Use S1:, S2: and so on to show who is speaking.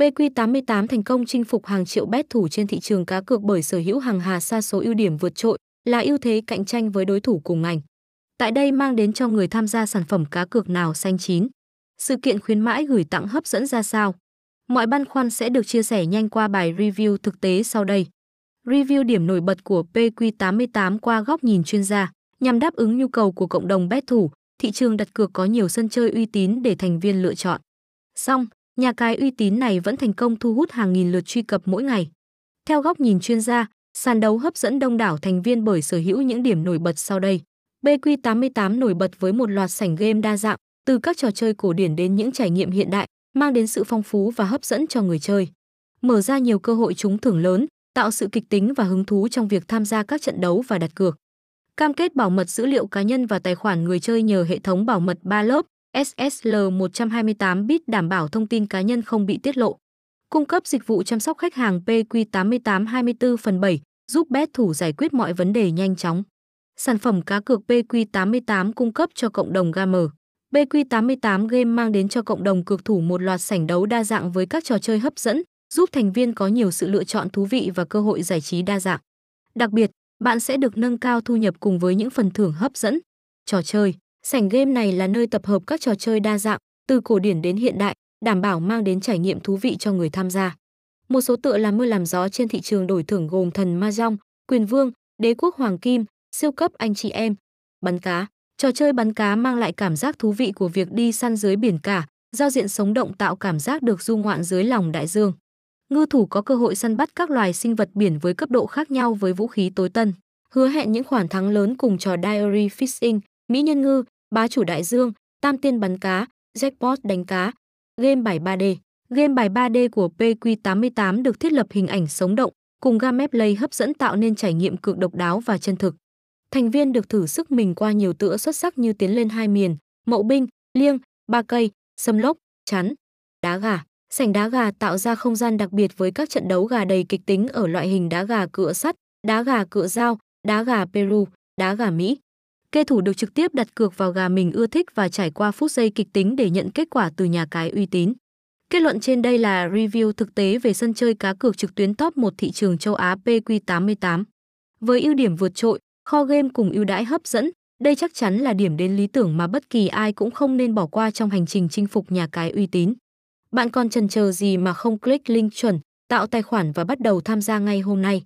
S1: BQ88 thành công chinh phục hàng triệu bet thủ trên thị trường cá cược bởi sở hữu hàng hà sa số ưu điểm vượt trội, là ưu thế cạnh tranh với đối thủ cùng ngành. Tại đây mang đến cho người tham gia sản phẩm cá cược nào xanh chín. Sự kiện khuyến mãi gửi tặng hấp dẫn ra sao? Mọi băn khoăn sẽ được chia sẻ nhanh qua bài review thực tế sau đây. Review điểm nổi bật của PQ88 qua góc nhìn chuyên gia, nhằm đáp ứng nhu cầu của cộng đồng bet thủ, thị trường đặt cược có nhiều sân chơi uy tín để thành viên lựa chọn. Song, nhà cái uy tín này vẫn thành công thu hút hàng nghìn lượt truy cập mỗi ngày. Theo góc nhìn chuyên gia, sàn đấu hấp dẫn đông đảo thành viên bởi sở hữu những điểm nổi bật sau đây. BQ88 nổi bật với một loạt sảnh game đa dạng, từ các trò chơi cổ điển đến những trải nghiệm hiện đại, mang đến sự phong phú và hấp dẫn cho người chơi. Mở ra nhiều cơ hội trúng thưởng lớn, tạo sự kịch tính và hứng thú trong việc tham gia các trận đấu và đặt cược. Cam kết bảo mật dữ liệu cá nhân và tài khoản người chơi nhờ hệ thống bảo mật 3 lớp SSL 128 bit đảm bảo thông tin cá nhân không bị tiết lộ. Cung cấp dịch vụ chăm sóc khách hàng PQ88 24 phần 7, giúp bet thủ giải quyết mọi vấn đề nhanh chóng. Sản phẩm cá cược PQ88 cung cấp cho cộng đồng gamer. PQ88 Game mang đến cho cộng đồng cược thủ một loạt sảnh đấu đa dạng với các trò chơi hấp dẫn, giúp thành viên có nhiều sự lựa chọn thú vị và cơ hội giải trí đa dạng. Đặc biệt, bạn sẽ được nâng cao thu nhập cùng với những phần thưởng hấp dẫn. Trò chơi, sảnh game này là nơi tập hợp các trò chơi đa dạng, từ cổ điển đến hiện đại, đảm bảo mang đến trải nghiệm thú vị cho người tham gia. Một số tựa làm mưa làm gió trên thị trường đổi thưởng gồm Thần Mahjong, Quyền Vương, Đế quốc Hoàng Kim, Siêu cấp anh chị em, bắn cá. Trò chơi bắn cá mang lại cảm giác thú vị của việc đi săn dưới biển cả, giao diện sống động tạo cảm giác được du ngoạn dưới lòng đại dương ngư thủ có cơ hội săn bắt các loài sinh vật biển với cấp độ khác nhau với vũ khí tối tân, hứa hẹn những khoản thắng lớn cùng trò Diary Fishing, Mỹ nhân ngư, bá chủ đại dương, tam tiên bắn cá, jackpot đánh cá, game bài 3D. Game bài 3D của PQ88 được thiết lập hình ảnh sống động, cùng game play hấp dẫn tạo nên trải nghiệm cực độc đáo và chân thực. Thành viên được thử sức mình qua nhiều tựa xuất sắc như tiến lên hai miền, mậu binh, liêng, ba cây, sâm lốc, chắn, đá gà. Sảnh đá gà tạo ra không gian đặc biệt với các trận đấu gà đầy kịch tính ở loại hình đá gà cựa sắt, đá gà cựa dao, đá gà Peru, đá gà Mỹ. Kê thủ được trực tiếp đặt cược vào gà mình ưa thích và trải qua phút giây kịch tính để nhận kết quả từ nhà cái uy tín. Kết luận trên đây là review thực tế về sân chơi cá cược trực tuyến top 1 thị trường châu Á PQ88. Với ưu điểm vượt trội, kho game cùng ưu đãi hấp dẫn, đây chắc chắn là điểm đến lý tưởng mà bất kỳ ai cũng không nên bỏ qua trong hành trình chinh phục nhà cái uy tín. Bạn còn chần chờ gì mà không click link chuẩn, tạo tài khoản và bắt đầu tham gia ngay hôm nay.